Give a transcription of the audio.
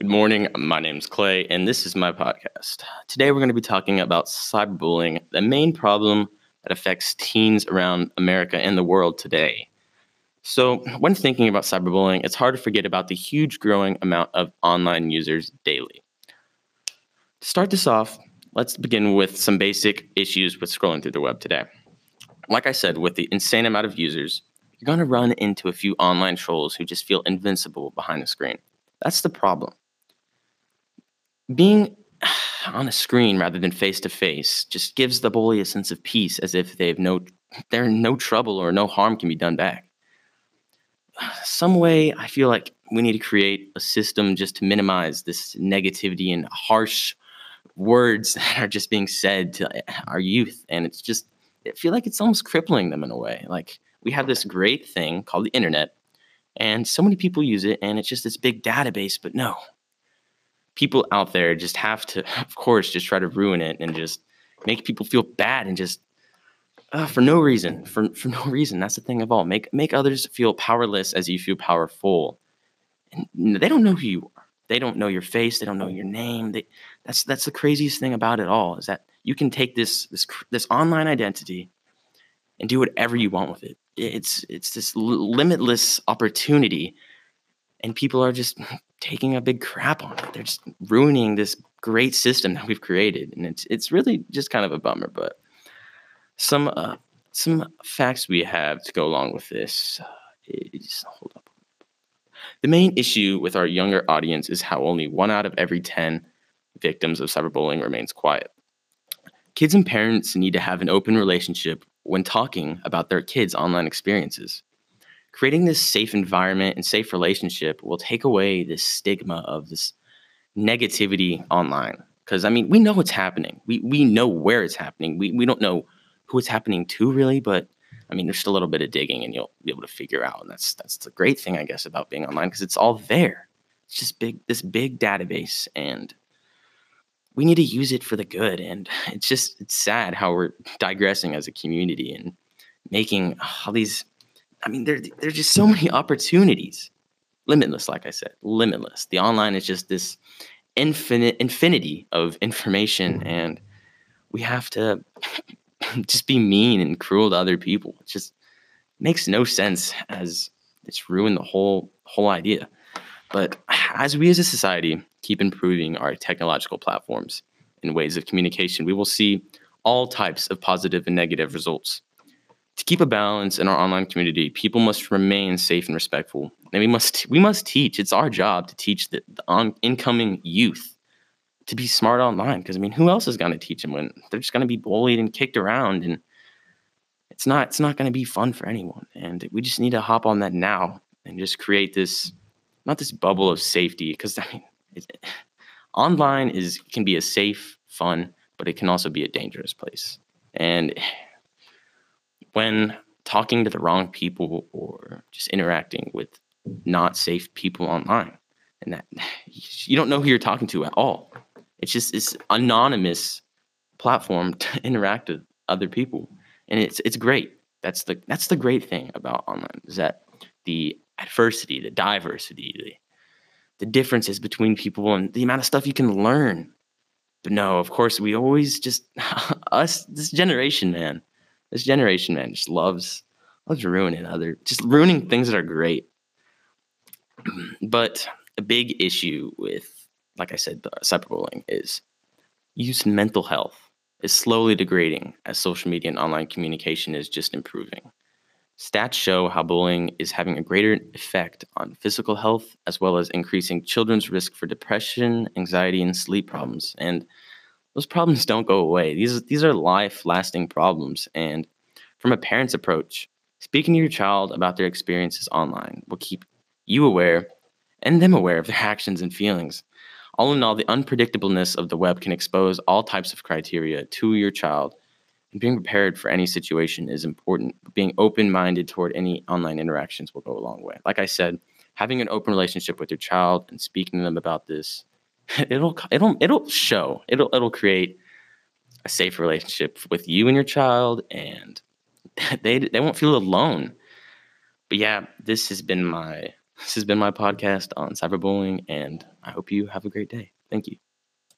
Good morning. My name is Clay, and this is my podcast. Today, we're going to be talking about cyberbullying, the main problem that affects teens around America and the world today. So, when thinking about cyberbullying, it's hard to forget about the huge growing amount of online users daily. To start this off, let's begin with some basic issues with scrolling through the web today. Like I said, with the insane amount of users, you're going to run into a few online trolls who just feel invincible behind the screen. That's the problem. Being on a screen rather than face to face just gives the bully a sense of peace as if they have no they're in no trouble or no harm can be done back. Some way I feel like we need to create a system just to minimize this negativity and harsh words that are just being said to eh, our youth and it's just I feel like it's almost crippling them in a way. Like we have this great thing called the internet and so many people use it and it's just this big database but no people out there just have to of course just try to ruin it and just make people feel bad and just uh, for no reason for, for no reason. That's the thing of all. Make make others feel powerless as you feel powerful. And they don't know who you are. They don't know your face. They don't know your name. They, that's that's the craziest thing about it all is that you can take this this this online identity and do whatever you want with it. It's it's this limitless opportunity and people are just taking a big crap on it. They're just ruining this great system that we've created and it's it's really just kind of a bummer but some uh, some facts we have to go along with this is hold up. The main issue with our younger audience is how only one out of every 10 victims of cyberbullying remains quiet. Kids and parents need to have an open relationship when talking about their kids' online experiences. Creating this safe environment and safe relationship will take away this stigma of this negativity online. Because I mean, we know what's happening. We we know where it's happening. We we don't know who it's happening to really, but I mean, there's just a little bit of digging, and you'll be able to figure out. And that's that's the great thing, I guess, about being online because it's all there. It's just big this big database, and we need to use it for the good. And it's just it's sad how we're digressing as a community and making all these. I mean, there there's just so many opportunities, limitless. Like I said, limitless. The online is just this infinite infinity of information, mm-hmm. and we have to just be mean and cruel to other people. It just makes no sense as it's ruined the whole whole idea. But as we as a society keep improving our technological platforms and ways of communication, we will see all types of positive and negative results. To keep a balance in our online community, people must remain safe and respectful. And we must we must teach. It's our job to teach the, the on, incoming youth to be smart online. Because I mean, who else is going to teach them when they're just going to be bullied and kicked around and it's not it's not going to be fun for anyone. And we just need to hop on that now and just create this not this bubble of safety because I mean, it, online is can be a safe, fun, but it can also be a dangerous place. And when talking to the wrong people or just interacting with not safe people online, and that you don't know who you're talking to at all. It's just this anonymous platform to interact with other people, and it's it's great. That's the that's the great thing about online is that the adversity, the diversity, the, the differences between people, and the amount of stuff you can learn. But no, of course, we always just us this generation, man. This generation, man, just loves loves ruining other, just ruining things that are great. but a big issue with, like I said, cyberbullying is youth mental health is slowly degrading as social media and online communication is just improving. Stats show how bullying is having a greater effect on physical health as well as increasing children's risk for depression, anxiety, and sleep problems. And those problems don't go away. These, these are life lasting problems. And from a parent's approach, speaking to your child about their experiences online will keep you aware and them aware of their actions and feelings. All in all, the unpredictableness of the web can expose all types of criteria to your child and being prepared for any situation is important. Being open minded toward any online interactions will go a long way. Like I said, having an open relationship with your child and speaking to them about this, it'll it'll it'll show. It'll it'll create a safe relationship with you and your child, and they they won't feel alone. But yeah, this has been my This has been my podcast on cyberbullying, and I hope you have a great day. Thank you.